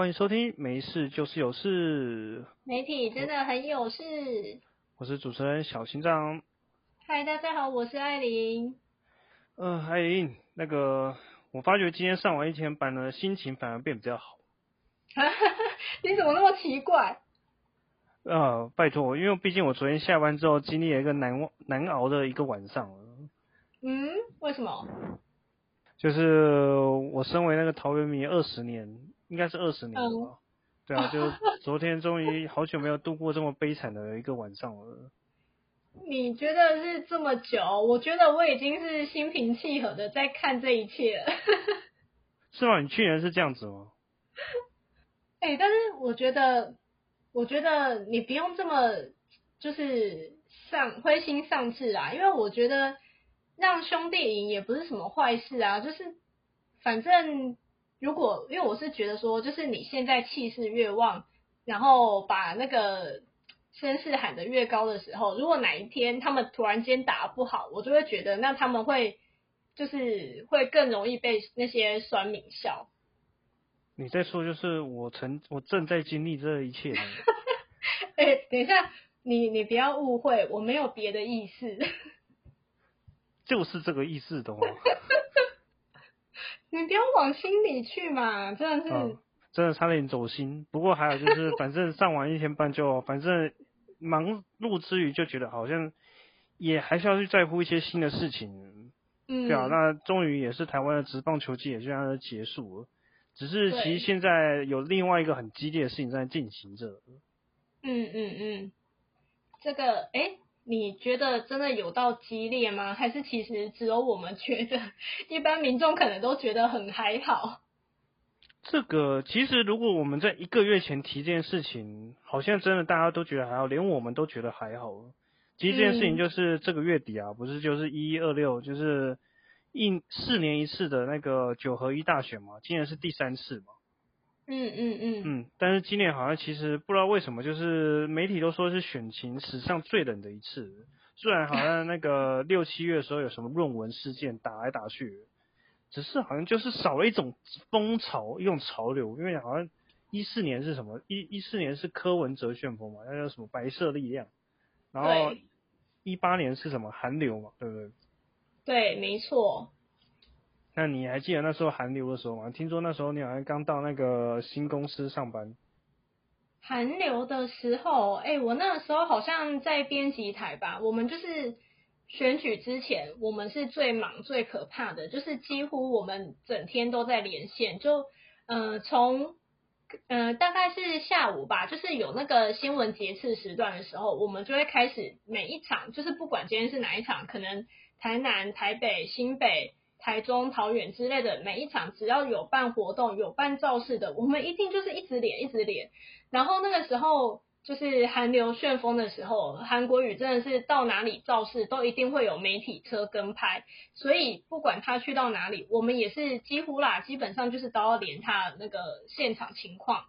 欢迎收听，没事就是有事。媒体真的很有事。我是主持人小心脏。嗨，大家好，我是艾琳。嗯，艾琳，那个我发觉今天上完一天班呢，心情反而变比较好。你怎么那么奇怪？呃，拜托，因为毕竟我昨天下班之后经历了一个难忘难熬的一个晚上。嗯，为什么？就是我身为那个桃园迷二十年，应该是二十年了。对啊，就 昨天终于好久没有度过这么悲惨的一个晚上了。你觉得是这么久？我觉得我已经是心平气和的在看这一切了。是吗？你去年是这样子吗？哎，但是我觉得，我觉得你不用这么就是丧灰心丧志啊，因为我觉得。让兄弟赢也不是什么坏事啊，就是反正如果因为我是觉得说，就是你现在气势越旺，然后把那个声势喊得越高的时候，如果哪一天他们突然间打不好，我就会觉得那他们会就是会更容易被那些酸民笑。你在说就是我曾我正在经历这一切。哎，等一下，你你不要误会，我没有别的意思。就是这个意思的哦。你不要往心里去嘛，真的是，真的差点走心。不过还有就是，反正上完一天班就，反正忙碌之余就觉得好像也还是要去在乎一些新的事情。嗯，对啊，那终于也是台湾的职棒球季也就这样结束了。只是其实现在有另外一个很激烈的事情在进行着。嗯嗯嗯，这个哎。你觉得真的有到激烈吗？还是其实只有我们觉得，一般民众可能都觉得很还好？这个其实如果我们在一个月前提这件事情，好像真的大家都觉得还好，连我们都觉得还好。其实这件事情就是这个月底啊，不是就是一一二六，就是一四年一次的那个九合一大选嘛，今年是第三次嘛。嗯嗯嗯嗯，但是今年好像其实不知道为什么，就是媒体都说是选情史上最冷的一次。虽然好像那个六七月的时候有什么论文事件打来打去，只是好像就是少了一种风潮，一种潮流。因为好像一四年是什么？一一四年是柯文哲旋风嘛，那叫什么白色力量。然后一八年是什么韩流嘛，对不对？对，没错。那你还记得那时候寒流的时候吗？听说那时候你好像刚到那个新公司上班。寒流的时候，哎，我那个时候好像在编辑台吧。我们就是选举之前，我们是最忙、最可怕的，就是几乎我们整天都在连线。就呃，从呃大概是下午吧，就是有那个新闻节次时段的时候，我们就会开始每一场，就是不管今天是哪一场，可能台南、台北、新北。台中、桃园之类的每一场，只要有办活动、有办造势的，我们一定就是一直连、一直连。然后那个时候就是韩流旋风的时候，韩国语真的是到哪里造势都一定会有媒体车跟拍，所以不管他去到哪里，我们也是几乎啦，基本上就是都要连他那个现场情况。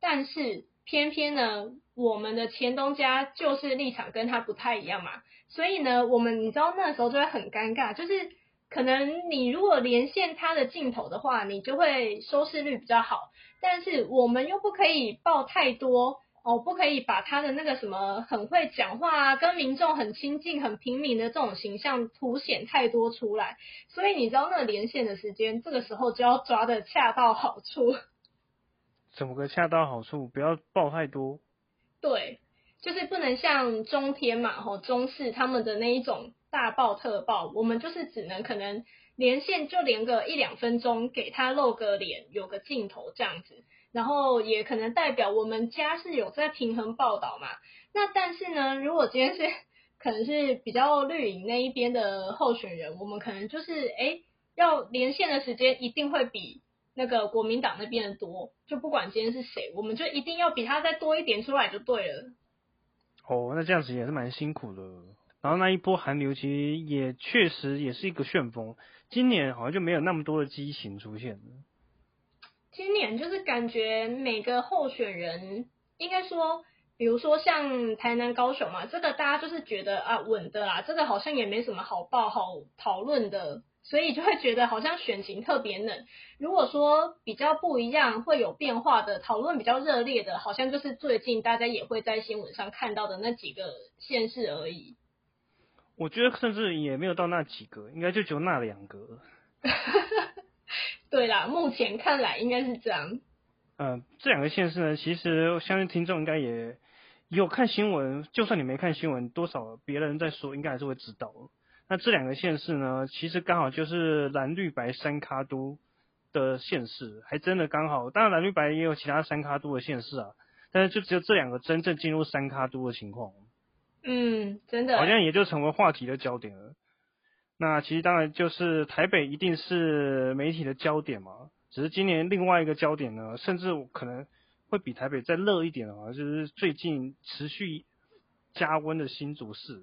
但是偏偏呢，我们的前东家就是立场跟他不太一样嘛，所以呢，我们你知道那时候就会很尴尬，就是。可能你如果连线他的镜头的话，你就会收视率比较好。但是我们又不可以报太多哦，不可以把他的那个什么很会讲话啊，跟民众很亲近、很平民的这种形象凸显太多出来。所以你知道那个连线的时间，这个时候就要抓的恰到好处。怎么个恰到好处？不要报太多。对，就是不能像中天嘛，吼中视他们的那一种。大爆特爆，我们就是只能可能连线就连个一两分钟，给他露个脸，有个镜头这样子，然后也可能代表我们家是有在平衡报道嘛。那但是呢，如果今天是可能是比较绿营那一边的候选人，我们可能就是哎，要连线的时间一定会比那个国民党那边的多，就不管今天是谁，我们就一定要比他再多一点出来就对了。哦，那这样子也是蛮辛苦的。然后那一波寒流其实也确实也是一个旋风，今年好像就没有那么多的激情出现。今年就是感觉每个候选人，应该说，比如说像台南高雄嘛，这个大家就是觉得啊稳的啦，这个好像也没什么好报好讨论的。所以就会觉得好像选情特别冷。如果说比较不一样，会有变化的讨论比较热烈的，好像就是最近大家也会在新闻上看到的那几个县市而已。我觉得甚至也没有到那几个，应该就只有那两个。对啦，目前看来应该是这样。嗯，这两个县市呢，其实我相信听众应该也有看新闻，就算你没看新闻，多少别人在说，应该还是会知道。那这两个县市呢，其实刚好就是蓝绿白三卡都的县市，还真的刚好。当然蓝绿白也有其他三卡都的县市啊，但是就只有这两个真正进入三卡都的情况。嗯，真的。好像也就成为话题的焦点了。那其实当然就是台北一定是媒体的焦点嘛，只是今年另外一个焦点呢，甚至可能会比台北再热一点啊，就是最近持续加温的新竹市。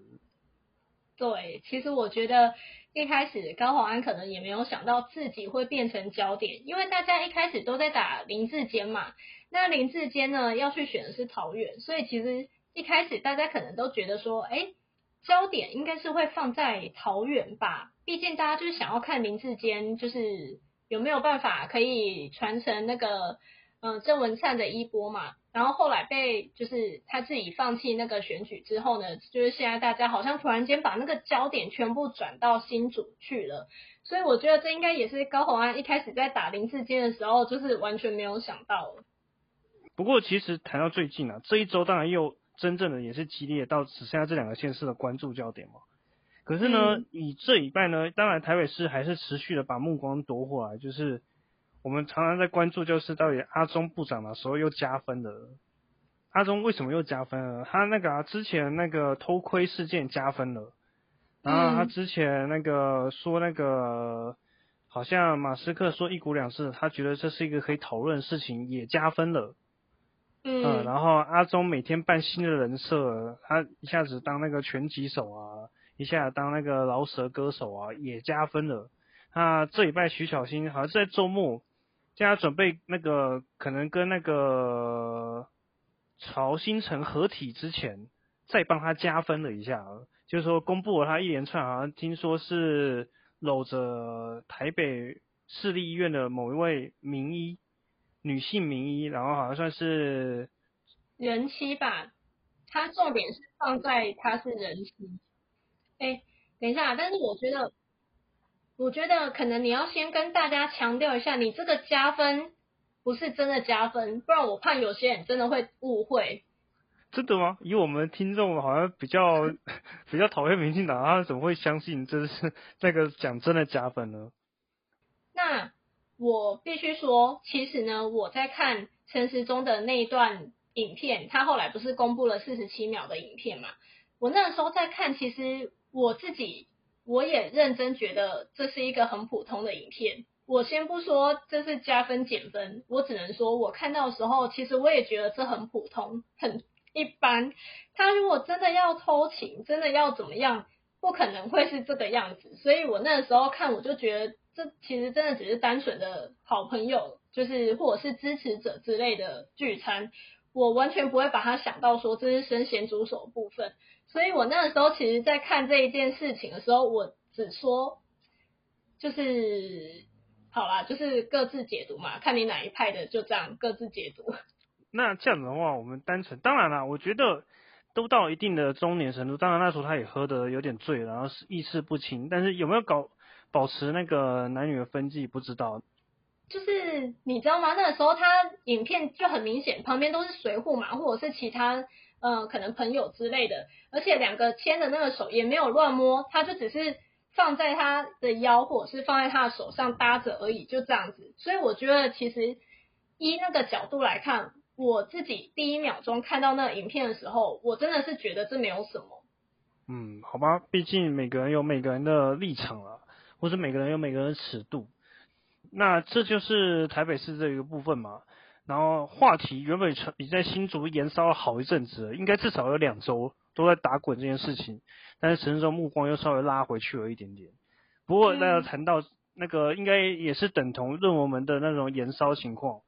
对，其实我觉得一开始高华安可能也没有想到自己会变成焦点，因为大家一开始都在打林志坚嘛，那林志坚呢要去选的是桃园，所以其实一开始大家可能都觉得说，哎，焦点应该是会放在桃园吧，毕竟大家就是想要看林志坚就是有没有办法可以传承那个嗯郑文灿的衣钵嘛。然后后来被就是他自己放弃那个选举之后呢，就是现在大家好像突然间把那个焦点全部转到新主去了，所以我觉得这应该也是高宏安一开始在打林志坚的时候，就是完全没有想到。不过其实谈到最近啊，这一周当然又真正的也是激烈到只剩下这两个县市的关注焦点嘛。可是呢，以这一半呢，当然台北市还是持续的把目光夺回来，就是。我们常常在关注，就是到底阿中部长的时候又加分了。阿中为什么又加分了？他那个啊之前那个偷窥事件加分了，然后他之前那个说那个好像马斯克说一国两制，他觉得这是一个可以讨论的事情，也加分了。嗯，然后阿中每天扮新的人设，他一下子当那个拳击手啊，一下当那个饶舌歌手啊，也加分了。那这礼拜徐小新好像是在周末。现在准备那个可能跟那个曹新成合体之前，再帮他加分了一下，就是说公布了他一连串，好像听说是搂着台北市立医院的某一位名医，女性名医，然后好像算是人妻吧，他重点是放在他是人妻。哎，等一下，但是我觉得。我觉得可能你要先跟大家强调一下，你这个加分不是真的加分，不然我怕有些人真的会误会。真的吗？以我们听众好像比较 比较讨厌民进党，他怎么会相信这是那个讲真的加分呢？那我必须说，其实呢，我在看陈时中的那一段影片，他后来不是公布了四十七秒的影片嘛？我那时候在看，其实我自己。我也认真觉得这是一个很普通的影片。我先不说这是加分减分，我只能说我看到的时候，其实我也觉得这很普通，很一般。他如果真的要偷情，真的要怎么样，不可能会是这个样子。所以我那时候看，我就觉得这其实真的只是单纯的好朋友，就是或者是支持者之类的聚餐。我完全不会把它想到说这是生咸猪手部分。所以我那个时候其实，在看这一件事情的时候，我只说，就是好啦，就是各自解读嘛，看你哪一派的，就这样各自解读。那这样子的话，我们单纯，当然啦，我觉得都到一定的中年程度，当然那时候他也喝的有点醉，然后是意识不清，但是有没有搞保持那个男女的分际，不知道。就是你知道吗？那个时候他影片就很明显，旁边都是随护嘛，或者是其他。嗯，可能朋友之类的，而且两个牵的那个手也没有乱摸，他就只是放在他的腰，或者是放在他的手上搭着而已，就这样子。所以我觉得其实依那个角度来看，我自己第一秒钟看到那个影片的时候，我真的是觉得这没有什么。嗯，好吧，毕竟每个人有每个人的立场了，或者每个人有每个人的尺度。那这就是台北市这一个部分嘛。然后话题原本已在新竹延烧了好一阵子了，应该至少有两周都在打滚这件事情，但是陈时中目光又稍微拉回去了一点点。不过那谈到那个，应该也是等同论文门的那种延烧情况。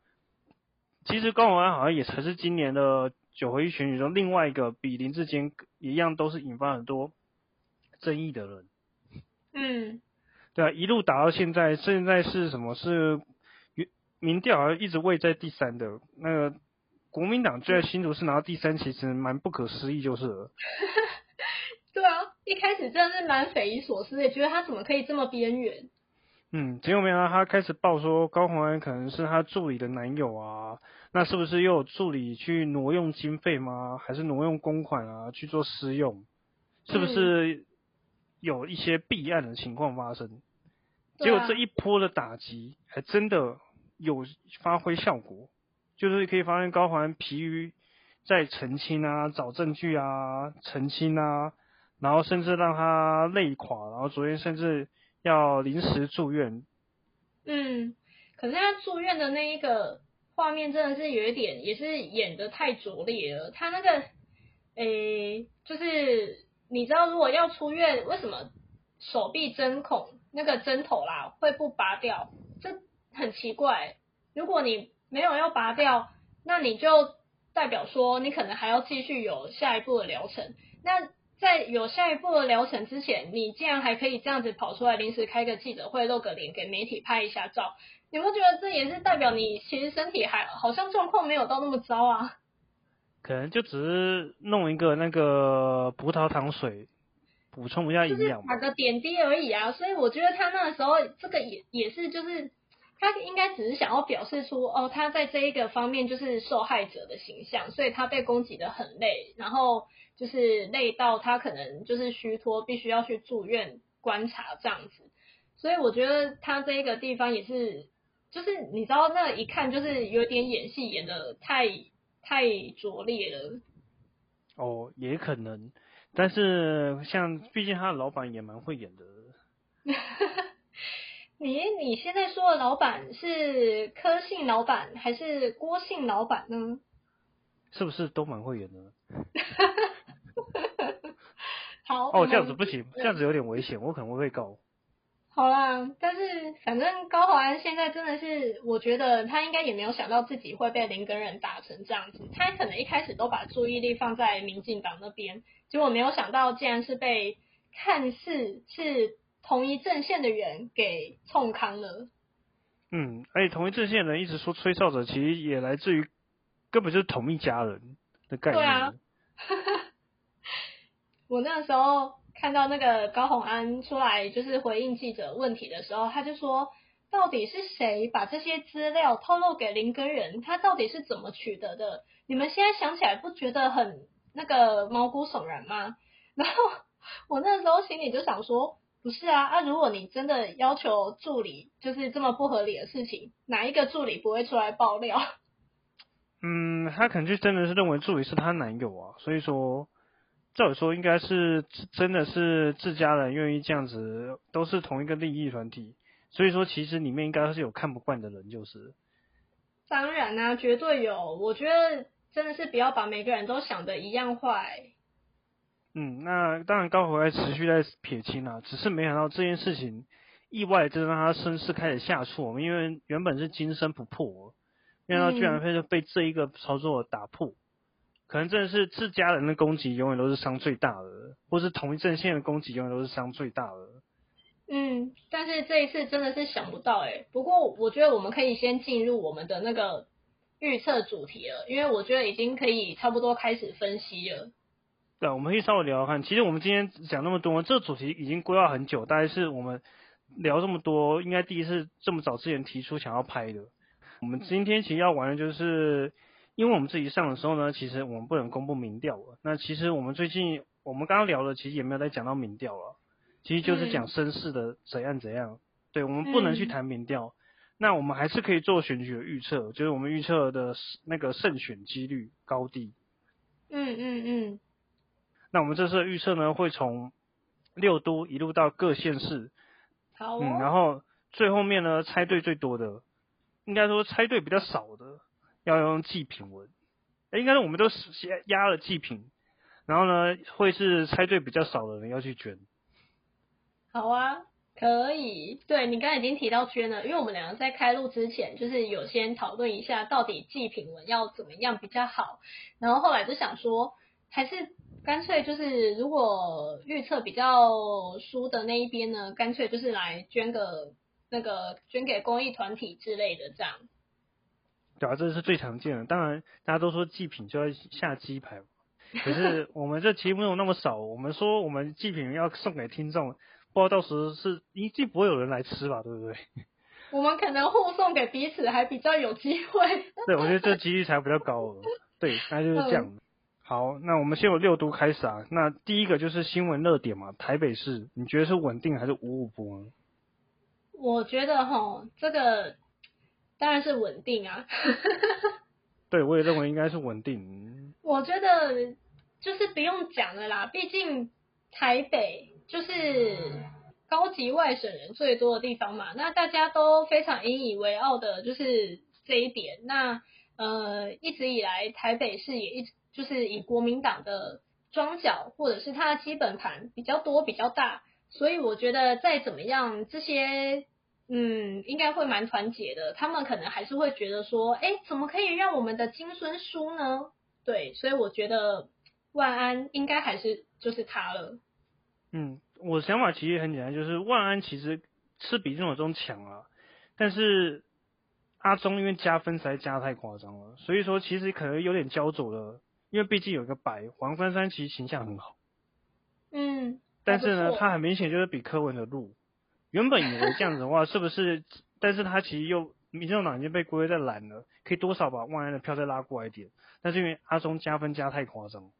其实高永安好像也才是今年的九合一选举中另外一个比林志坚一样都是引发很多争议的人。嗯，对啊，一路打到现在，现在是什么？是民调好像一直位在第三的。那个国民党最在新竹市拿到第三，其实蛮不可思议，就是了。对啊，一开始真的是蛮匪夷所思，的觉得他怎么可以这么边缘。嗯，结果没想到他开始报说高鸿安可能是他助理的男友啊，那是不是又有助理去挪用经费吗？还是挪用公款啊去做私用？是不是有一些弊案的情况发生？结果这一波的打击还真的有发挥效果，就是可以发现高环疲于在澄清啊、找证据啊、澄清啊，然后甚至让他累垮，然后昨天甚至。要临时住院，嗯，可是他住院的那一个画面真的是有一点，也是演的太拙劣了。他那个，诶，就是你知道，如果要出院，为什么手臂针孔那个针头啦会不拔掉？这很奇怪。如果你没有要拔掉，那你就代表说你可能还要继续有下一步的疗程。那在有下一步的疗程之前，你竟然还可以这样子跑出来，临时开个记者会，露个脸给媒体拍一下照，你不觉得这也是代表你其实身体还好像状况没有到那么糟啊？可能就只是弄一个那个葡萄糖水，补充一下营养，打个点滴而已啊。所以我觉得他那个时候这个也也是就是他应该只是想要表示出哦，他在这一个方面就是受害者的形象，所以他被攻击的很累，然后。就是累到他可能就是虚脱，必须要去住院观察这样子，所以我觉得他这一个地方也是，就是你知道那一看就是有点演戏演的太太拙劣了。哦，也可能，但是像毕竟他的老板也蛮会演的。你你现在说的老板是柯姓老板还是郭姓老板呢？是不是都蛮会演的？好哦，这样子不行，这样子有点危险，我可能会被告。好啦，但是反正高华安现在真的是，我觉得他应该也没有想到自己会被林根人打成这样子。他可能一开始都把注意力放在民进党那边，结果没有想到，竟然是被看似是同一阵线的人给冲康了。嗯，而且同一阵线的人一直说吹哨者，其实也来自于根本就是同一家人的概念。对啊。我那时候看到那个高洪安出来就是回应记者问题的时候，他就说，到底是谁把这些资料透露给林根人？他到底是怎么取得的？你们现在想起来不觉得很那个毛骨悚然吗？然后我那时候心里就想说，不是啊，啊，如果你真的要求助理就是这么不合理的事情，哪一个助理不会出来爆料？嗯，他可能就真的是认为助理是他男友啊，所以说，照理说应该是真的是自家人愿意这样子，都是同一个利益团体，所以说其实里面应该是有看不惯的人，就是。当然啊，绝对有，我觉得真的是不要把每个人都想的一样坏。嗯，那当然高回还持续在撇清啊，只是没想到这件事情意外真让他身世开始下挫，因为原本是金身不破。没想到居然会被这一个操作打破，可能真的是自家人的攻击永远都是伤最大的，或是同一阵线的攻击永远都是伤最大的。嗯，但是这一次真的是想不到哎。不过我觉得我们可以先进入我们的那个预测主题了，因为我觉得已经可以差不多开始分析了。对，我们可以稍微聊聊看。其实我们今天讲那么多，这个主题已经规划很久，大概是我们聊这么多，应该第一次这么早之前提出想要拍的。我们今天其实要玩的就是，因为我们自己上的时候呢，其实我们不能公布民调了。那其实我们最近我们刚刚聊的，其实也没有在讲到民调了，其实就是讲绅士的怎样怎样。对，我们不能去谈民调，那我们还是可以做选举的预测，就是我们预测的那个胜选几率高低。嗯嗯嗯。那我们这次的预测呢，会从六都一路到各县市。好。嗯，然后最后面呢，猜对最多的。应该说猜对比较少的要用祭品文，应该是我们都先压了祭品，然后呢会是猜对比较少的人要去捐。好啊，可以。对你刚才已经提到捐了，因为我们两个在开录之前就是有先讨论一下到底祭品文要怎么样比较好，然后后来就想说，还是干脆就是如果预测比较输的那一边呢，干脆就是来捐个那个捐给公益团体之类的这样。对啊，这是最常见的。当然，大家都说祭品就要下鸡排，可是 我们这题目有那么少，我们说我们祭品要送给听众，不知道到时候是一定不会有人来吃吧，对不对？我们可能互送给彼此还比较有机会。对，我觉得这几率才比较高。对，那就是这样。好，那我们先有六都开始啊。那第一个就是新闻热点嘛，台北市，你觉得是稳定还是五五波呢？我觉得哈，这个。当然是稳定啊，对，我也认为应该是稳定。我觉得就是不用讲了啦，毕竟台北就是高级外省人最多的地方嘛，那大家都非常引以为傲的就是这一点。那呃，一直以来台北市也一直就是以国民党的庄脚或者是它的基本盘比较多比较大，所以我觉得再怎么样这些。嗯，应该会蛮团结的。他们可能还是会觉得说，哎，怎么可以让我们的金孙输呢？对，所以我觉得万安应该还是就是他了。嗯，我想法其实很简单，就是万安其实是比郑永忠强啊，但是阿忠因为加分实在加太夸张了，所以说其实可能有点焦灼了。因为毕竟有一个白黄珊珊，其实形象很好。嗯，但是呢，他很明显就是比柯文的路。原本以为这样子的话，是不是？但是他其实又民众党已经被归在蓝了，可以多少把万安的票再拉过来一点。但是因为阿松加分加太夸张，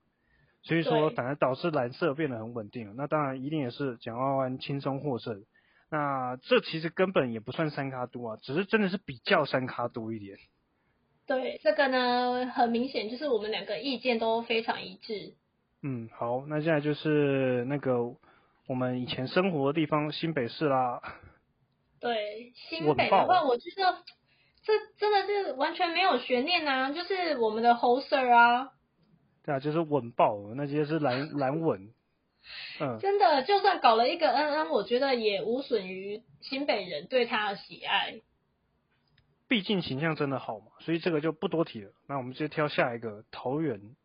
所以说反而导致蓝色变得很稳定了。那当然一定也是蒋万安轻松获胜。那这其实根本也不算三卡多啊，只是真的是比较三卡多一点。对，这个呢很明显就是我们两个意见都非常一致。嗯，好，那现在就是那个。我们以前生活的地方新北市啦，对新北的话，我觉得这真的是完全没有悬念啊，就是我们的侯 Sir 啊，对啊，就是稳爆，那些是蓝 蓝稳，嗯，真的就算搞了一个恩恩，我觉得也无损于新北人对他的喜爱，毕竟形象真的好嘛，所以这个就不多提了。那我们直接挑下一个桃园，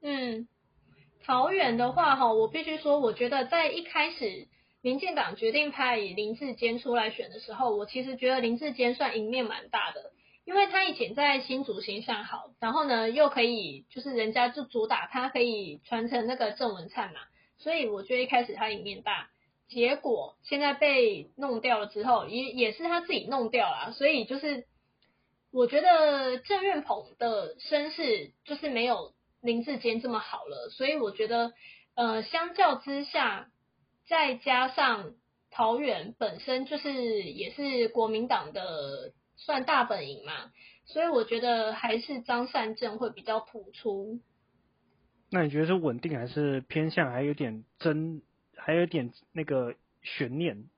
嗯。桃园的话，哈，我必须说，我觉得在一开始，民进党决定派林志坚出来选的时候，我其实觉得林志坚算赢面蛮大的，因为他以前在新竹形象好，然后呢，又可以就是人家就主打他可以传承那个郑文灿嘛，所以我觉得一开始他赢面大，结果现在被弄掉了之后，也也是他自己弄掉了，所以就是我觉得郑运鹏的身世就是没有。林志坚这么好了，所以我觉得，呃，相较之下，再加上桃园本身就是也是国民党的算大本营嘛，所以我觉得还是张善政会比较突出。那你觉得是稳定还是偏向，还有点争，还有点那个悬念？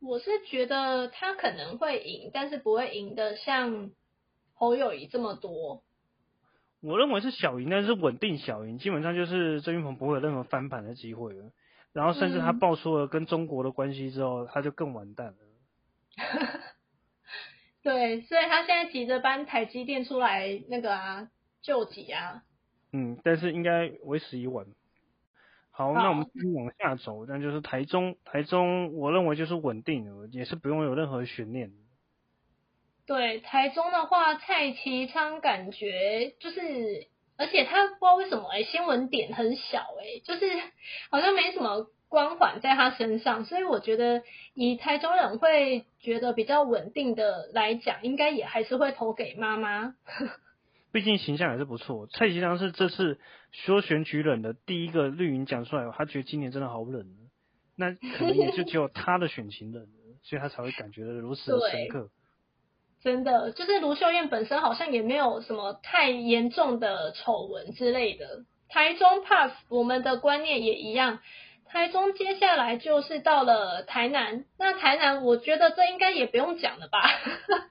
我是觉得他可能会赢，但是不会赢的像侯友谊这么多。我认为是小赢，但是稳定小赢，基本上就是郑云鹏不会有任何翻盘的机会了。然后甚至他爆出了跟中国的关系之后，他就更完蛋了。对，所以他现在急着搬台积电出来那个啊救急啊。嗯，但是应该为时已晚。好，那我们继续往下走，那就是台中，台中我认为就是稳定的，也是不用有任何悬念。对台中的话，蔡其昌感觉就是，而且他不知道为什么哎，新闻点很小哎，就是好像没什么光环在他身上，所以我觉得以台中人会觉得比较稳定的来讲，应该也还是会投给妈妈。毕竟形象还是不错，蔡其昌是这次说选举冷的第一个绿营讲出来，他觉得今年真的好冷，那可能也就只有他的选情冷，所以他才会感觉的如此的深刻。真的，就是卢秀燕本身好像也没有什么太严重的丑闻之类的。台中 pass，我们的观念也一样。台中接下来就是到了台南，那台南我觉得这应该也不用讲了吧？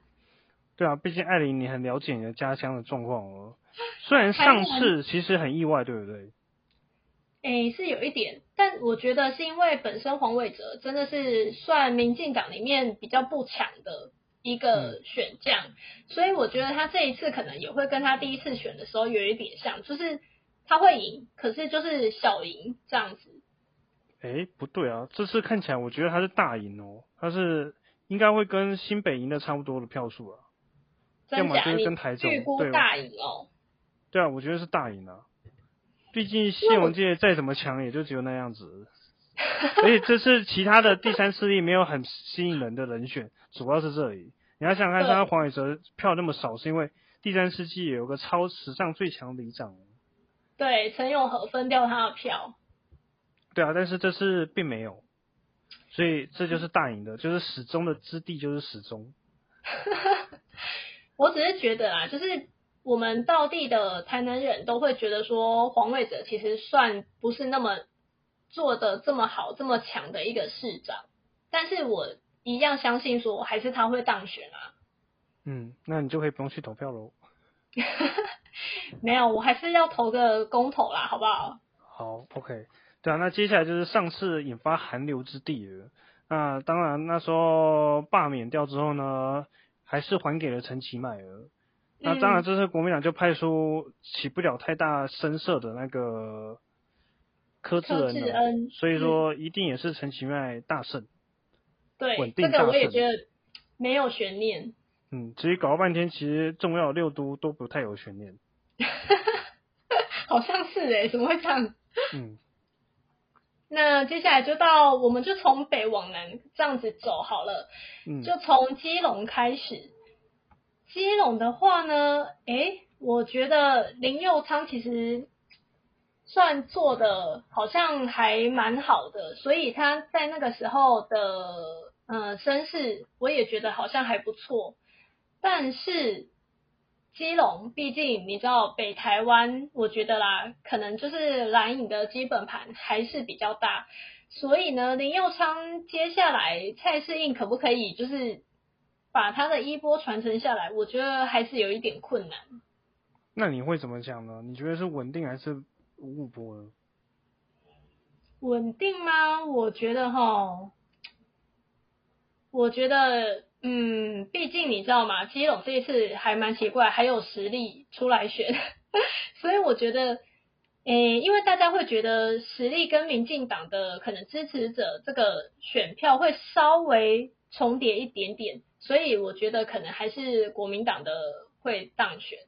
对啊，毕竟艾琳你很了解你的家乡的状况哦。虽然上次其实很意外，对不对？诶，是有一点，但我觉得是因为本身黄伟哲真的是算民进党里面比较不强的。一个选将，所以我觉得他这一次可能也会跟他第一次选的时候有一点像，就是他会赢，可是就是小赢这样子。哎，不对啊，这次看起来我觉得他是大赢哦，他是应该会跟新北赢的差不多的票数啊，要么就是跟台中预估大赢哦。对啊，我觉得是大赢啊，毕竟谢文界再怎么强，也就只有那样子。而且这次其他的第三势力没有很吸引人的人选，主要是这里。你要想想看，他黄伟哲票那么少，是因为第三世纪有个超时尚最强里长。对，陈永和分掉他的票。对啊，但是这次并没有，所以这就是大赢的，就是始终的之地就是始终。我只是觉得啊，就是我们道地的台南人都会觉得说，黄伟哲其实算不是那么做的这么好、这么强的一个市长，但是我。一样相信说还是他会当选啊。嗯，那你就可以不用去投票喽。没有，我还是要投个公投啦，好不好？好，OK。对啊，那接下来就是上次引发寒流之地了。那当然，那时候罢免掉之后呢，还是还给了陈其迈了。那当然，这次国民党就派出起不了太大声色的那个柯志恩，所以说一定也是陈其迈大胜。对，这个我也觉得没有悬念。嗯，其实搞了半天，其实重要六都都不太有悬念。好像是哎，怎么会这样？嗯。那接下来就到，我们就从北往南这样子走好了。嗯。就从基隆开始。基隆的话呢，哎，我觉得林佑昌其实算做的好像还蛮好的，所以他在那个时候的。嗯，声势我也觉得好像还不错，但是基隆毕竟你知道北台湾，我觉得啦，可能就是蓝影的基本盘还是比较大，所以呢，林佑昌接下来蔡适应可不可以就是把他的衣钵传承下来？我觉得还是有一点困难。那你会怎么讲呢？你觉得是稳定还是五五波呢？稳定吗？我觉得哈。我觉得，嗯，毕竟你知道吗？基隆这一次还蛮奇怪，还有实力出来选，所以我觉得，诶，因为大家会觉得实力跟民进党的可能支持者这个选票会稍微重叠一点点，所以我觉得可能还是国民党的会当选。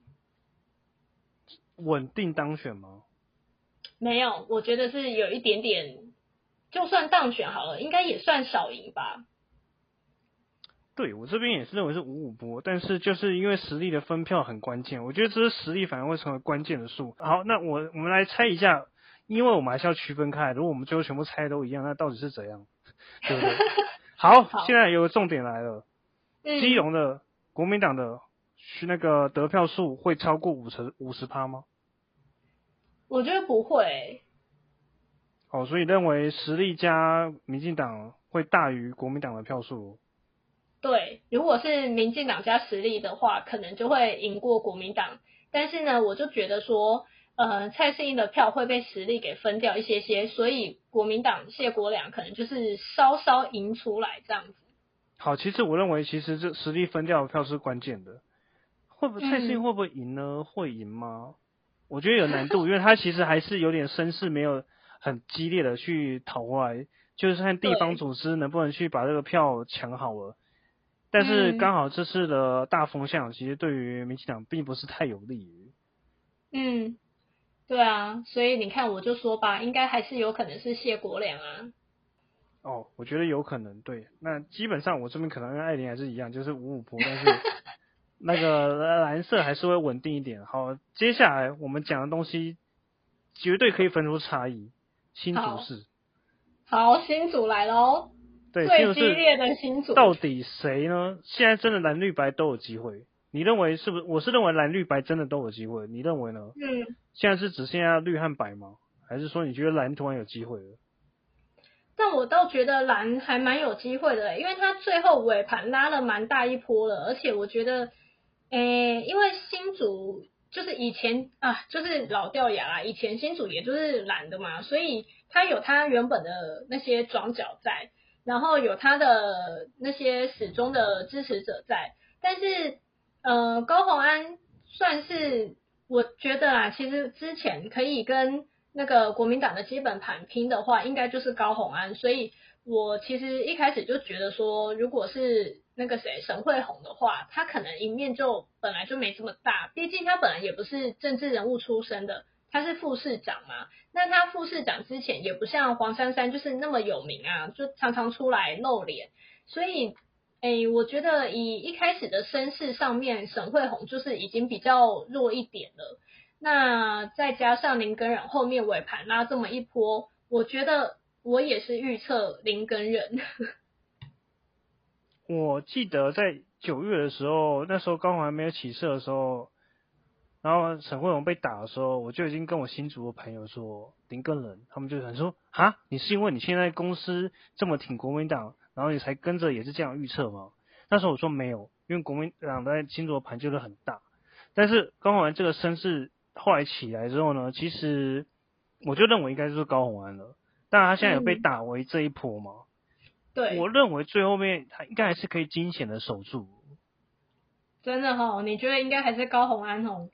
稳定当选吗？没有，我觉得是有一点点，就算当选好了，应该也算少赢吧。对我这边也是认为是五五波，但是就是因为实力的分票很关键，我觉得这是实力反而会成为关键的数。好，那我我们来猜一下，因为我们还是要区分开，如果我们最后全部猜都一样，那到底是怎样？对不对？好，现在有个重点来了，基隆的国民党的那个得票数会超过五成五十趴吗？我觉得不会。哦，所以认为实力加民进党会大于国民党的票数。对，如果是民进党加实力的话，可能就会赢过国民党。但是呢，我就觉得说，呃，蔡适应的票会被实力给分掉一些些，所以国民党谢国良可能就是稍稍赢出来这样子。好，其实我认为，其实这实力分掉的票是关键的。会不会蔡适应会不会赢呢？会赢吗？我觉得有难度，因为他其实还是有点声势，没有很激烈的去讨回来，就是看地方组织能不能去把这个票抢好了。但是刚好这次的大风向，其实对于民进党并不是太有利。嗯，对啊，所以你看，我就说吧，应该还是有可能是谢国良啊。哦，我觉得有可能，对。那基本上我这边可能跟艾琳还是一样，就是五五波，但是那个蓝色还是会稳定一点。好，接下来我们讲的东西绝对可以分出差异。新主事。好，新主来喽。对，最激烈的新组到底谁呢？现在真的蓝绿白都有机会，你认为是不是？我是认为蓝绿白真的都有机会，你认为呢？嗯。现在是只剩下绿和白吗？还是说你觉得蓝突然有机会了？但我倒觉得蓝还蛮有机会的，因为它最后尾盘拉了蛮大一波了，而且我觉得，诶，因为新组就是以前啊，就是老掉牙啦，以前新组也就是蓝的嘛，所以它有它原本的那些庄脚在。然后有他的那些始终的支持者在，但是呃高宏安算是我觉得啊，其实之前可以跟那个国民党的基本盘拼的话，应该就是高虹安，所以我其实一开始就觉得说，如果是那个谁沈惠红的话，他可能赢面就本来就没这么大，毕竟他本来也不是政治人物出身的，他是副市长嘛。那他副市长之前也不像黄珊珊就是那么有名啊，就常常出来露脸，所以，诶，我觉得以一开始的身世上面，沈惠红就是已经比较弱一点了。那再加上林根仁后面尾盘拉这么一波，我觉得我也是预测林根仁。我记得在九月的时候，那时候刚好还没有起色的时候，然后沈慧荣被打的时候，我就已经跟我新竹的朋友说，林根仁，他们就很说，啊，你是因为你现在公司这么挺国民党，然后你才跟着也是这样预测吗？那时候我说没有，因为国民党在新竹的盘就是很大，但是高虹安这个声势后来起来之后呢，其实我就认为应该就是高虹安了，但他现在有被打为这一波嘛。对，我认为最后面他应该还是可以惊险的守住。真的哈，你觉得应该还是高红安红？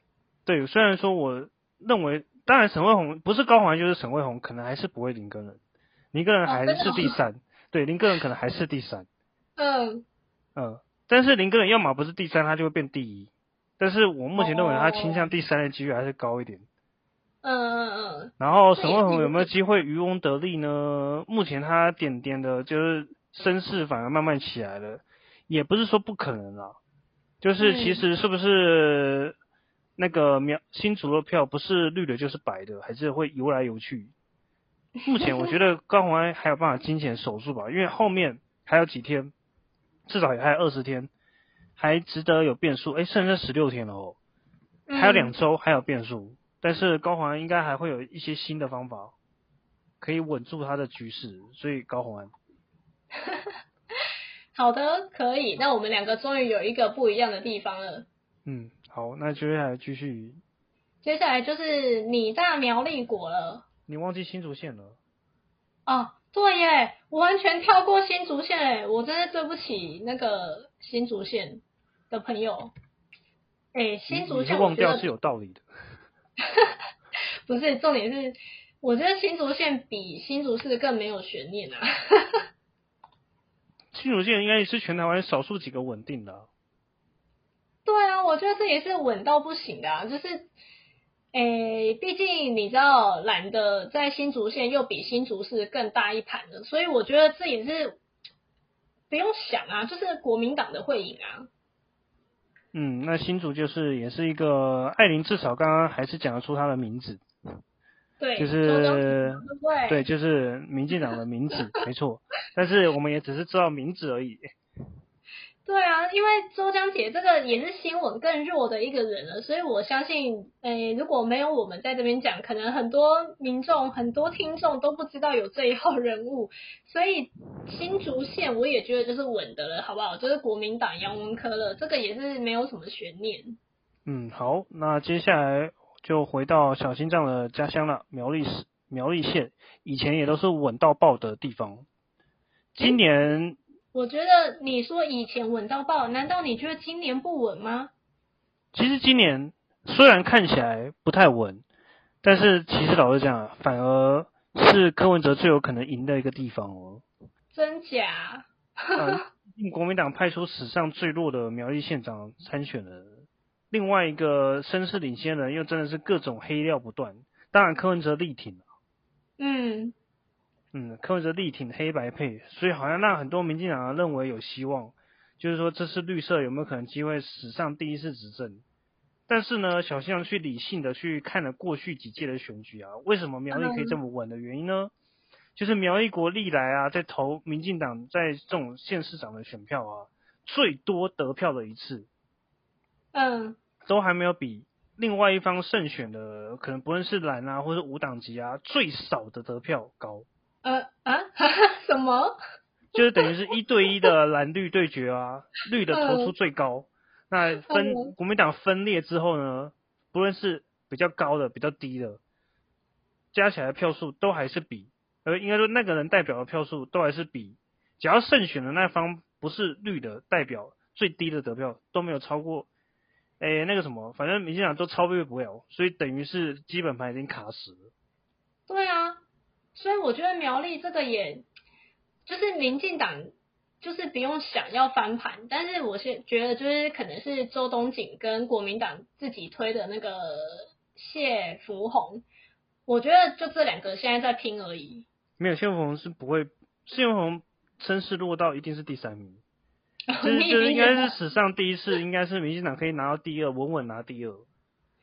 对，虽然说我认为，当然沈慧红不是高红安就是沈慧红，可能还是不会林根人，林根人还是第三，对，林根人可能还是第三。嗯嗯，但是林根人要么不是第三，他就会变第一。但是我目前认为他倾向第三的几率还是高一点。嗯嗯嗯。然后沈万红有没有机会渔翁得利呢？目前他点点的就是声势反而慢慢起来了，也不是说不可能啊。就是其实是不是那个苗新竹的票不是绿的，就是白的，还是会游来游去。目前我觉得 高虹安还有办法金钱守住吧，因为后面还有几天，至少也还有二十天，还值得有变数。哎，剩下十六天了哦，还有两周还有变数。但是高虹安应该还会有一些新的方法，可以稳住他的局势，所以高虹安。好的，可以。那我们两个终于有一个不一样的地方了。嗯，好，那接下来继续。接下来就是你大苗栗国了。你忘记新竹县了？哦，对耶，我完全跳过新竹县哎，我真的对不起那个新竹县的朋友。哎，新竹县忘掉是有道理的。不是，重点是，我觉得新竹县比新竹市更没有悬念啊。新竹县应该也是全台湾少数几个稳定的。对啊，我觉得这也是稳到不行的，啊，就是，诶，毕竟你知道，懒得在新竹县又比新竹市更大一盘的，所以我觉得这也是不用想啊，就是国民党的会赢啊。嗯，那新竹就是也是一个艾琳，至少刚刚还是讲得出他的名字，对，就是对，就是民进党的名字，没错。但是我们也只是知道名字而已。对啊，因为周江杰这个也是新闻更弱的一个人了，所以我相信，诶，如果没有我们在这边讲，可能很多民众、很多听众都不知道有这一号人物。所以新竹县我也觉得就是稳的了，好不好？就是国民党杨文科了，这个也是没有什么悬念。嗯，好，那接下来就回到小心脏的家乡了，苗栗市苗栗县，以前也都是稳到爆的地方，今年。我觉得你说以前稳到爆，难道你觉得今年不稳吗？其实今年虽然看起来不太稳，但是其实老实讲，反而是柯文哲最有可能赢的一个地方哦。真假？国民党派出史上最弱的苗栗县长参选了，另外一个声势领先人又真的是各种黑料不断，当然柯文哲力挺嗯。嗯，柯文哲力挺黑白配，所以好像让很多民进党认为有希望，就是说这次绿色有没有可能机会史上第一次执政？但是呢，小西洋去理性的去看了过去几届的选举啊，为什么苗栗可以这么稳的原因呢？就是苗栗国历来啊，在投民进党在这种县市长的选票啊，最多得票的一次，嗯，都还没有比另外一方胜选的，可能不论是蓝啊或者无党籍啊，最少的得票高。呃啊哈哈，什么？就是等于是一对一的蓝绿对决啊，绿的投出最高。那分国民党分裂之后呢，不论是比较高的、比较低的，加起来票数都还是比，呃，应该说那个人代表的票数都还是比，只要胜选的那方不是绿的代表，最低的得票都没有超过哎，那个什么，反正民进党都超越不了，所以等于是基本盘已经卡死了。对啊，所以我觉得苗栗这个也，就是民进党就是不用想要翻盘，但是我是觉得就是可能是周东锦跟国民党自己推的那个谢福洪，我觉得就这两个现在在拼而已。没有谢福洪是不会，谢福洪声势落到一定是第三名。就是就是应该是史上第一次，应该是民进党可以拿到第二，稳稳拿第二，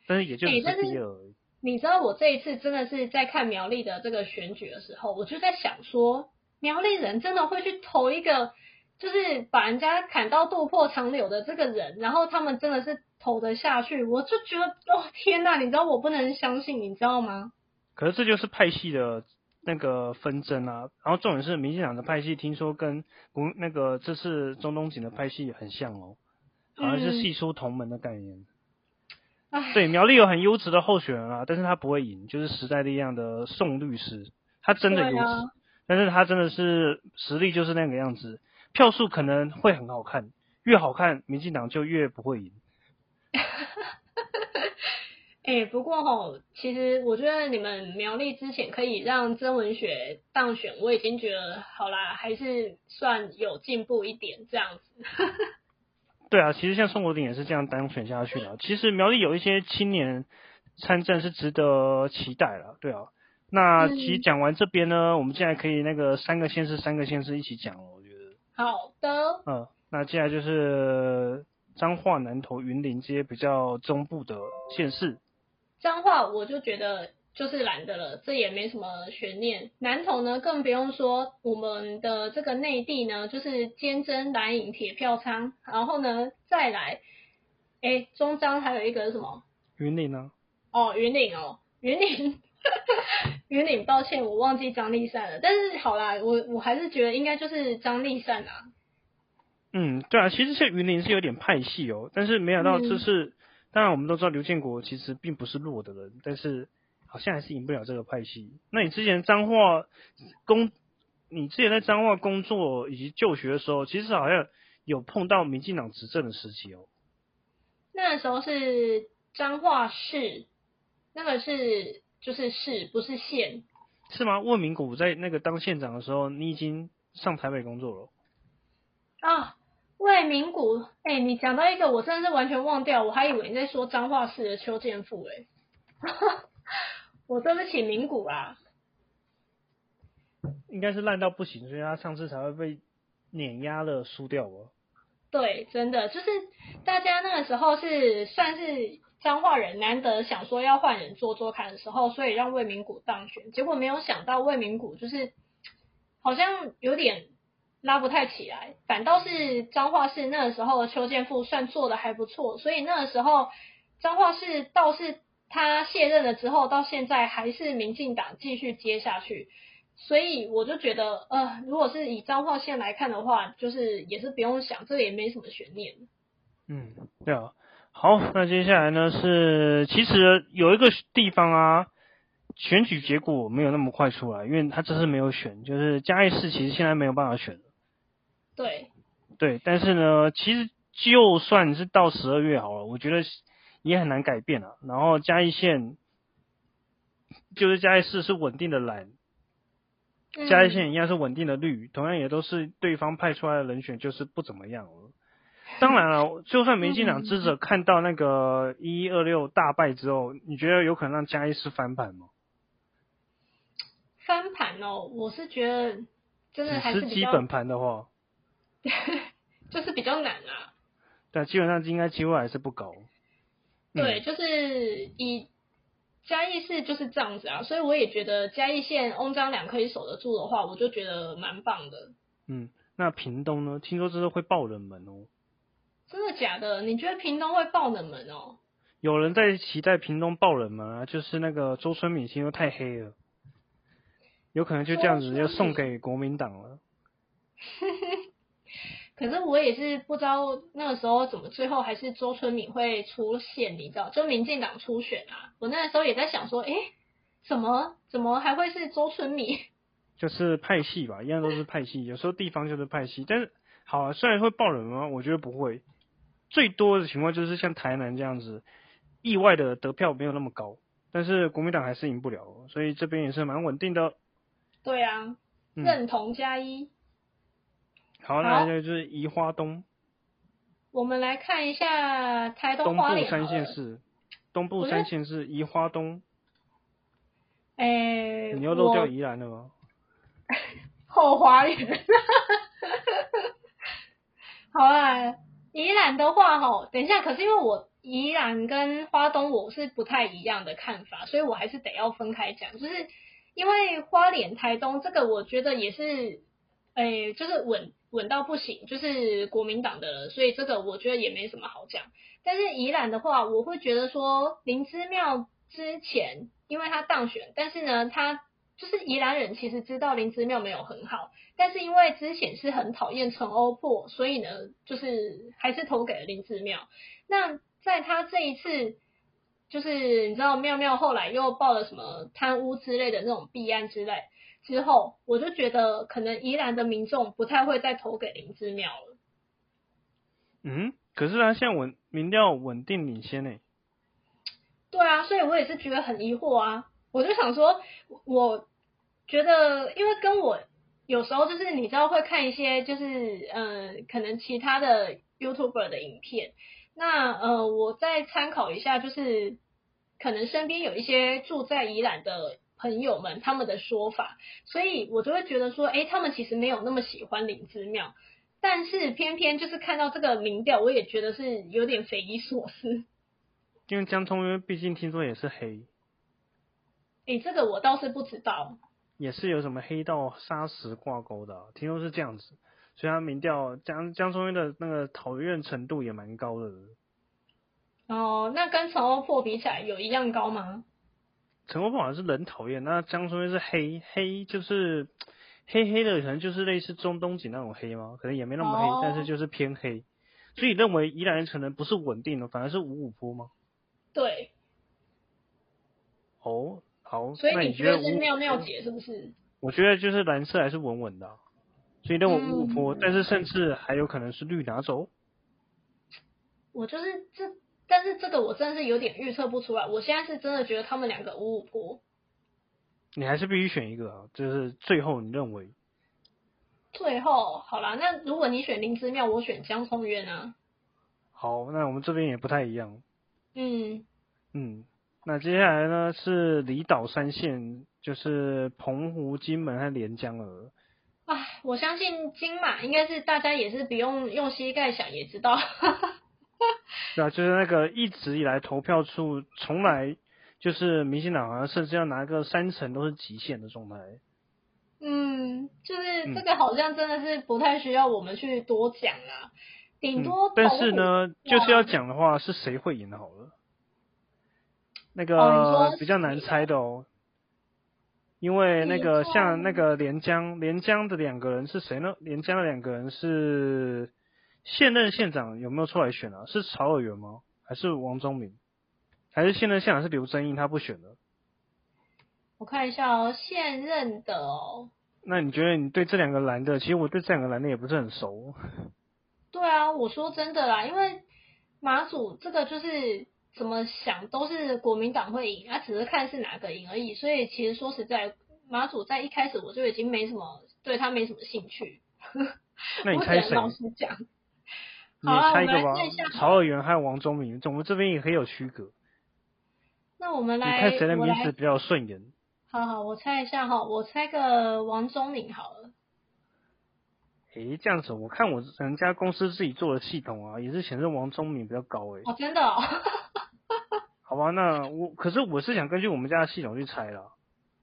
但是也就只是第二而已。你知道我这一次真的是在看苗栗的这个选举的时候，我就在想说，苗栗人真的会去投一个，就是把人家砍到肚破长流的这个人，然后他们真的是投得下去，我就觉得哦天呐，你知道我不能相信，你知道吗？可是这就是派系的。那个纷争啊，然后重点是民进党的派系，听说跟国那个这次中东锦的派系很像哦，好像是系出同门的概念。对，苗栗有很优质的候选人啊，但是他不会赢，就是时代力量的宋律师，他真的优质，但是他真的是实力就是那个样子，票数可能会很好看，越好看民进党就越不会赢。哎，不过吼，其实我觉得你们苗栗之前可以让曾文学当选，我已经觉得好啦，还是算有进步一点这样子。对啊，其实像宋国鼎也是这样当选下去的。其实苗栗有一些青年参政是值得期待了，对啊。那其实讲完这边呢，我们现在可以那个三个县市，三个县市一起讲了，我觉得。好的。嗯，那接下来就是彰化、南投、云林这些比较中部的县市。彰化我就觉得就是懒得了，这也没什么悬念。南投呢更不用说，我们的这个内地呢就是坚贞蓝影铁票仓，然后呢再来，哎中彰还有一个什么？云岭呢？哦云岭哦云岭，云岭抱歉我忘记张立善了，但是好啦，我我还是觉得应该就是张立善啊。嗯对啊，其实这云岭是有点派系哦，但是没想到这是。当然，我们都知道刘建国其实并不是弱的人，但是好像还是赢不了这个派系。那你之前彰化工，你之前在彰化工作以及就学的时候，其实好像有碰到民进党执政的时期哦。那时候是彰化市，那个是就是市，不是县。是吗？魏明谷在那个当县长的时候，你已经上台北工作了。啊。魏明谷，哎，你讲到一个，我真的是完全忘掉，我还以为你在说彰化市的邱建富，哎，我对不起名谷啊，应该是烂到不行，所以他上次才会被碾压了输掉哦。对，真的就是大家那个时候是算是彰化人难得想说要换人做做看的时候，所以让魏明谷当选，结果没有想到魏明谷就是好像有点。拉不太起来，反倒是彰化市那个时候邱建富算做的还不错，所以那个时候彰化市倒是他卸任了之后，到现在还是民进党继续接下去，所以我就觉得，呃，如果是以彰化县来看的话，就是也是不用想，这个也没什么悬念。嗯，对啊，好，那接下来呢是，其实有一个地方啊。选举结果没有那么快出来，因为他这次没有选，就是嘉义市其实现在没有办法选了。对，对，但是呢，其实就算是到十二月好了，我觉得也很难改变啊。然后嘉义县就是嘉义市是稳定的蓝，嘉义县一样是稳定的绿，同样也都是对方派出来的人选就是不怎么样了。当然了，就算民进党支持看到那个一一二六大败之后，你觉得有可能让嘉义市翻盘吗？翻盘哦，我是觉得真的还是基本盘的话。就是比较难啊。对，基本上应该机会还是不高。对，就是以嘉义市就是这样子啊，所以我也觉得嘉义县翁章两可以守得住的话，我就觉得蛮棒的。嗯，那屏东呢？听说这是会爆冷门哦。真的假的？你觉得屏东会爆冷门哦？有人在期待屏东爆冷门啊，就是那个周春敏心又太黑了，有可能就这样子就送给国民党了。可是我也是不知道那个时候怎么最后还是周春敏会出现，你知道？就民进党初选啊，我那个时候也在想说，哎，怎么怎么还会是周春敏？就是派系吧，一样都是派系，有时候地方就是派系。但是好啊，虽然会爆冷吗？我觉得不会，最多的情况就是像台南这样子，意外的得票没有那么高，但是国民党还是赢不了，所以这边也是蛮稳定的。对啊，认同加一。好，那就是宜花东。我们来看一下台东花莲三县市，东部三县市宜花东。哎，你又漏掉宜兰了吗？后花园。好啊，宜兰的话哈，等一下，可是因为我宜兰跟花东我是不太一样的看法，所以我还是得要分开讲。就是因为花莲、台东这个，我觉得也是，哎，就是稳。稳到不行，就是国民党的，所以这个我觉得也没什么好讲。但是宜兰的话，我会觉得说林之妙之前，因为他当选，但是呢，他就是宜兰人其实知道林之妙没有很好，但是因为之前是很讨厌陈欧破，所以呢，就是还是投给了林之妙。那在他这一次，就是你知道妙妙后来又报了什么贪污之类的那种弊案之类。之后，我就觉得可能宜兰的民众不太会再投给林之妙了。嗯，可是他现在稳民调稳定领先呢。对啊，所以我也是觉得很疑惑啊。我就想说，我觉得因为跟我有时候就是你知道会看一些就是嗯可能其他的 YouTuber 的影片，那呃我再参考一下，就是可能身边有一些住在宜兰的。朋友们他们的说法，所以我就会觉得说，哎，他们其实没有那么喜欢林之妙，但是偏偏就是看到这个民调，我也觉得是有点匪夷所思。因为江聪渊毕竟听说也是黑，哎，这个我倒是不知道。也是有什么黑道砂石挂钩的，听说是这样子，所以他民调江江聪渊的那个讨厌程度也蛮高的。哦，那跟陈欧破比起来有一样高吗？陈国富好像是人讨厌，那江松渊是黑黑，就是黑黑的，可能就是类似中东锦那种黑吗？可能也没那么黑，但是就是偏黑。所以认为宜兰可能不是稳定的，反而是五五坡吗？对。哦，好。所以你觉得是妙妙姐是不是？我觉得就是蓝色还是稳稳的，所以认为五五坡，但是甚至还有可能是绿拿走。我就是这。但是这个我真的是有点预测不出来，我现在是真的觉得他们两个五五坡。你还是必须选一个啊，就是最后你认为。最后好啦，那如果你选林之妙，我选江聪渊啊。好，那我们这边也不太一样。嗯。嗯，那接下来呢是离岛三县，就是澎湖、金门和连江了。啊，我相信金马应该是大家也是不用用膝盖想也知道。对啊，就是那个一直以来投票处从来就是民进党好像甚至要拿个三成都是极限的状态。嗯，就是这个好像真的是不太需要我们去多讲啊，顶多。但是呢，就是要讲的话是谁会赢好了。那个比较难猜的哦，因为那个像那个连江连江的两个人是谁呢？连江的两个人是。现任县长有没有出来选啊？是曹尔元吗？还是王忠明？还是现任县长是刘正英他不选的？我看一下哦，现任的哦。那你觉得你对这两个男的，其实我对这两个男的也不是很熟。对啊，我说真的啦，因为马祖这个就是怎么想都是国民党会赢，他只是看是哪个赢而已。所以其实说实在，马祖在一开始我就已经没什么对他没什么兴趣。那你 猜谁？老实讲。你猜一个吧，曹尔元还有王忠明，我们这边也可以有区隔。那我们来，你看谁的名字比较顺眼？好好，我猜一下哈，我猜个王忠明好了。诶，这样子，我看我人家公司自己做的系统啊，也是显示王忠明比较高诶。哦，真的？哦。好吧，那我可是我是想根据我们家的系统去猜啦。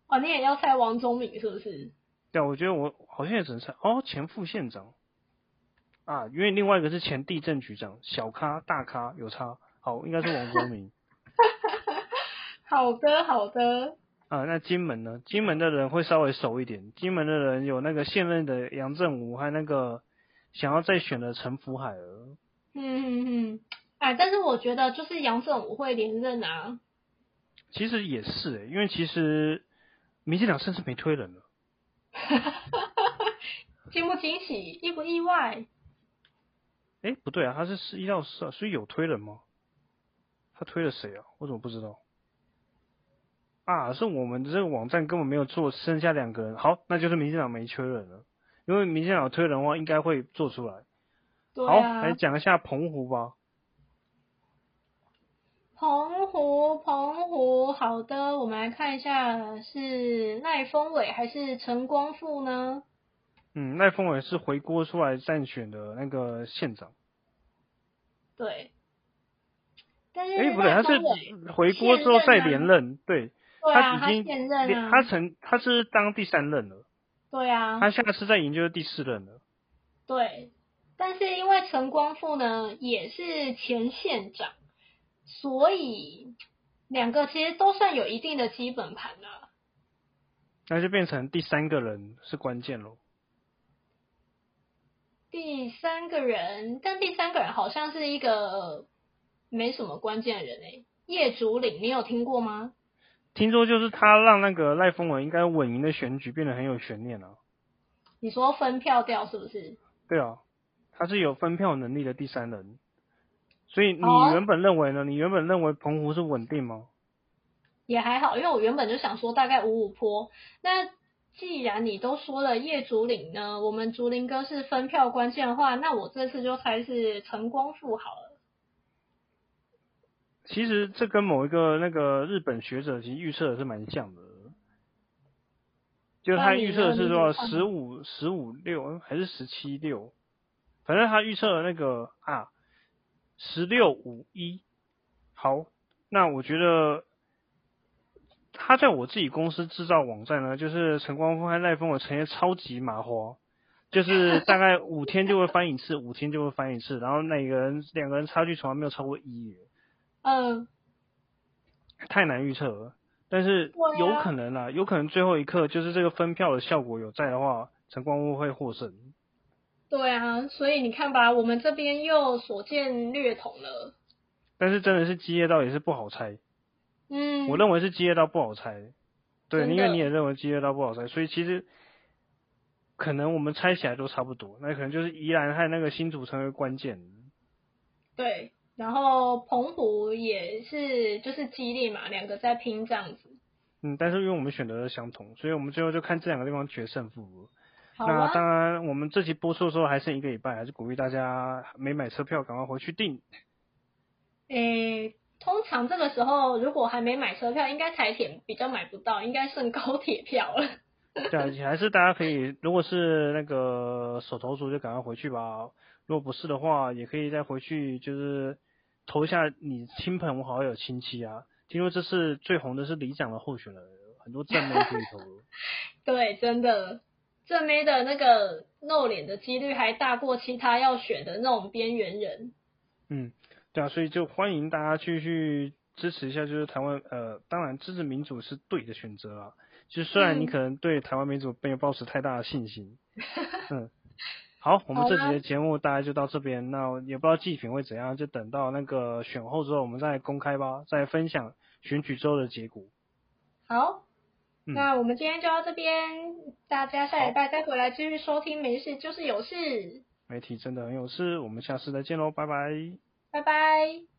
哦，你也要猜王忠明是不是？对，我觉得我好像也只能猜哦，前副县长。啊，因为另外一个是前地震局长，小咖大咖有差，好，应该是王国明。好的，好的。啊，那金门呢？金门的人会稍微熟一点，金门的人有那个现任的杨振武，还有那个想要再选的陈福海儿。嗯嗯嗯，哎，但是我觉得就是杨振武会连任啊。其实也是诶，因为其实民进党甚至没推人了。惊不惊喜，意不意外？哎，不对啊，他是十一到十二，所以有推人吗？他推了谁啊？我怎么不知道？啊，是我们这个网站根本没有做，剩下两个人。好，那就是民进党没缺人了，因为民进党推人的话，应该会做出来。好，来讲一下澎湖吧。澎湖，澎湖，好的，我们来看一下是赖峰伟还是陈光复呢？嗯，赖峰伟是回锅出来战选的那个县长。对。但是，哎，不对，他是回锅之后再连任，对。他已经，他成他是当第三任了。对啊。他下次再赢就是第四任了。对，但是因为陈光复呢也是前县长，所以两个其实都算有一定的基本盘了。那就变成第三个人是关键喽。第三个人，但第三个人好像是一个没什么关键的人诶，叶竹岭，你有听过吗？听说就是他让那个赖峰文应该稳赢的选举变得很有悬念啊。你说分票掉是不是？对啊，他是有分票能力的第三人。所以你原本认为呢？你原本认为澎湖是稳定吗？也还好，因为我原本就想说大概五五坡。那既然你都说了叶竹林呢，我们竹林哥是分票关键的话，那我这次就猜是陈光复好了。其实这跟某一个那个日本学者其实预测的是蛮像的，就他预测是说十五十五六还是十七六，反正他预测的那个啊十六五一。好，那我觉得他在我自己公司制造网站呢，就是陈光峰和赖峰，我呈现超级麻花，就是大概五天就会翻一次，五天就会翻一次，然后那个人两个人差距从来没有超过一。嗯，太难预测了，但是有可能啊，有可能最后一刻就是这个分票的效果有在的话，陈光峰会获胜。对啊，所以你看吧，我们这边又所见略同了。但是真的是基业到也是不好猜。嗯。我认为是基业道不好猜。对，因为你也认为基业道不好猜，所以其实可能我们猜起来都差不多，那可能就是宜兰和那个新组成为关键。对。然后澎湖也是就是激励嘛，两个在拼这样子。嗯，但是因为我们选择的相同，所以我们最后就看这两个地方决胜负。好那当然，我们这期播出的时候还剩一个礼拜，还是鼓励大家没买车票赶快回去订。诶，通常这个时候如果还没买车票，应该台铁比较买不到，应该剩高铁票了。对啊，还是大家可以，如果是那个手头足就赶快回去吧。如果不是的话，也可以再回去，就是投一下你亲朋好友亲戚啊。听说这次最红的是里长的候选人，很多正妹可以投。对，真的正妹的那个露脸的几率还大过其他要选的那种边缘人。嗯，对啊，所以就欢迎大家继续支持一下，就是台湾呃，当然支持民主是对的选择啊。就虽然你可能对台湾民主没有抱持太大的信心，嗯。好，我们这集的节目大概就到这边。那也不知道祭品会怎样，就等到那个选后之后，我们再公开吧，再分享选举之后的结果。好，那我们今天就到这边，大家下礼拜再回来继续收听。没事就是有事，媒体真的很有事。我们下次再见喽，拜拜，拜拜。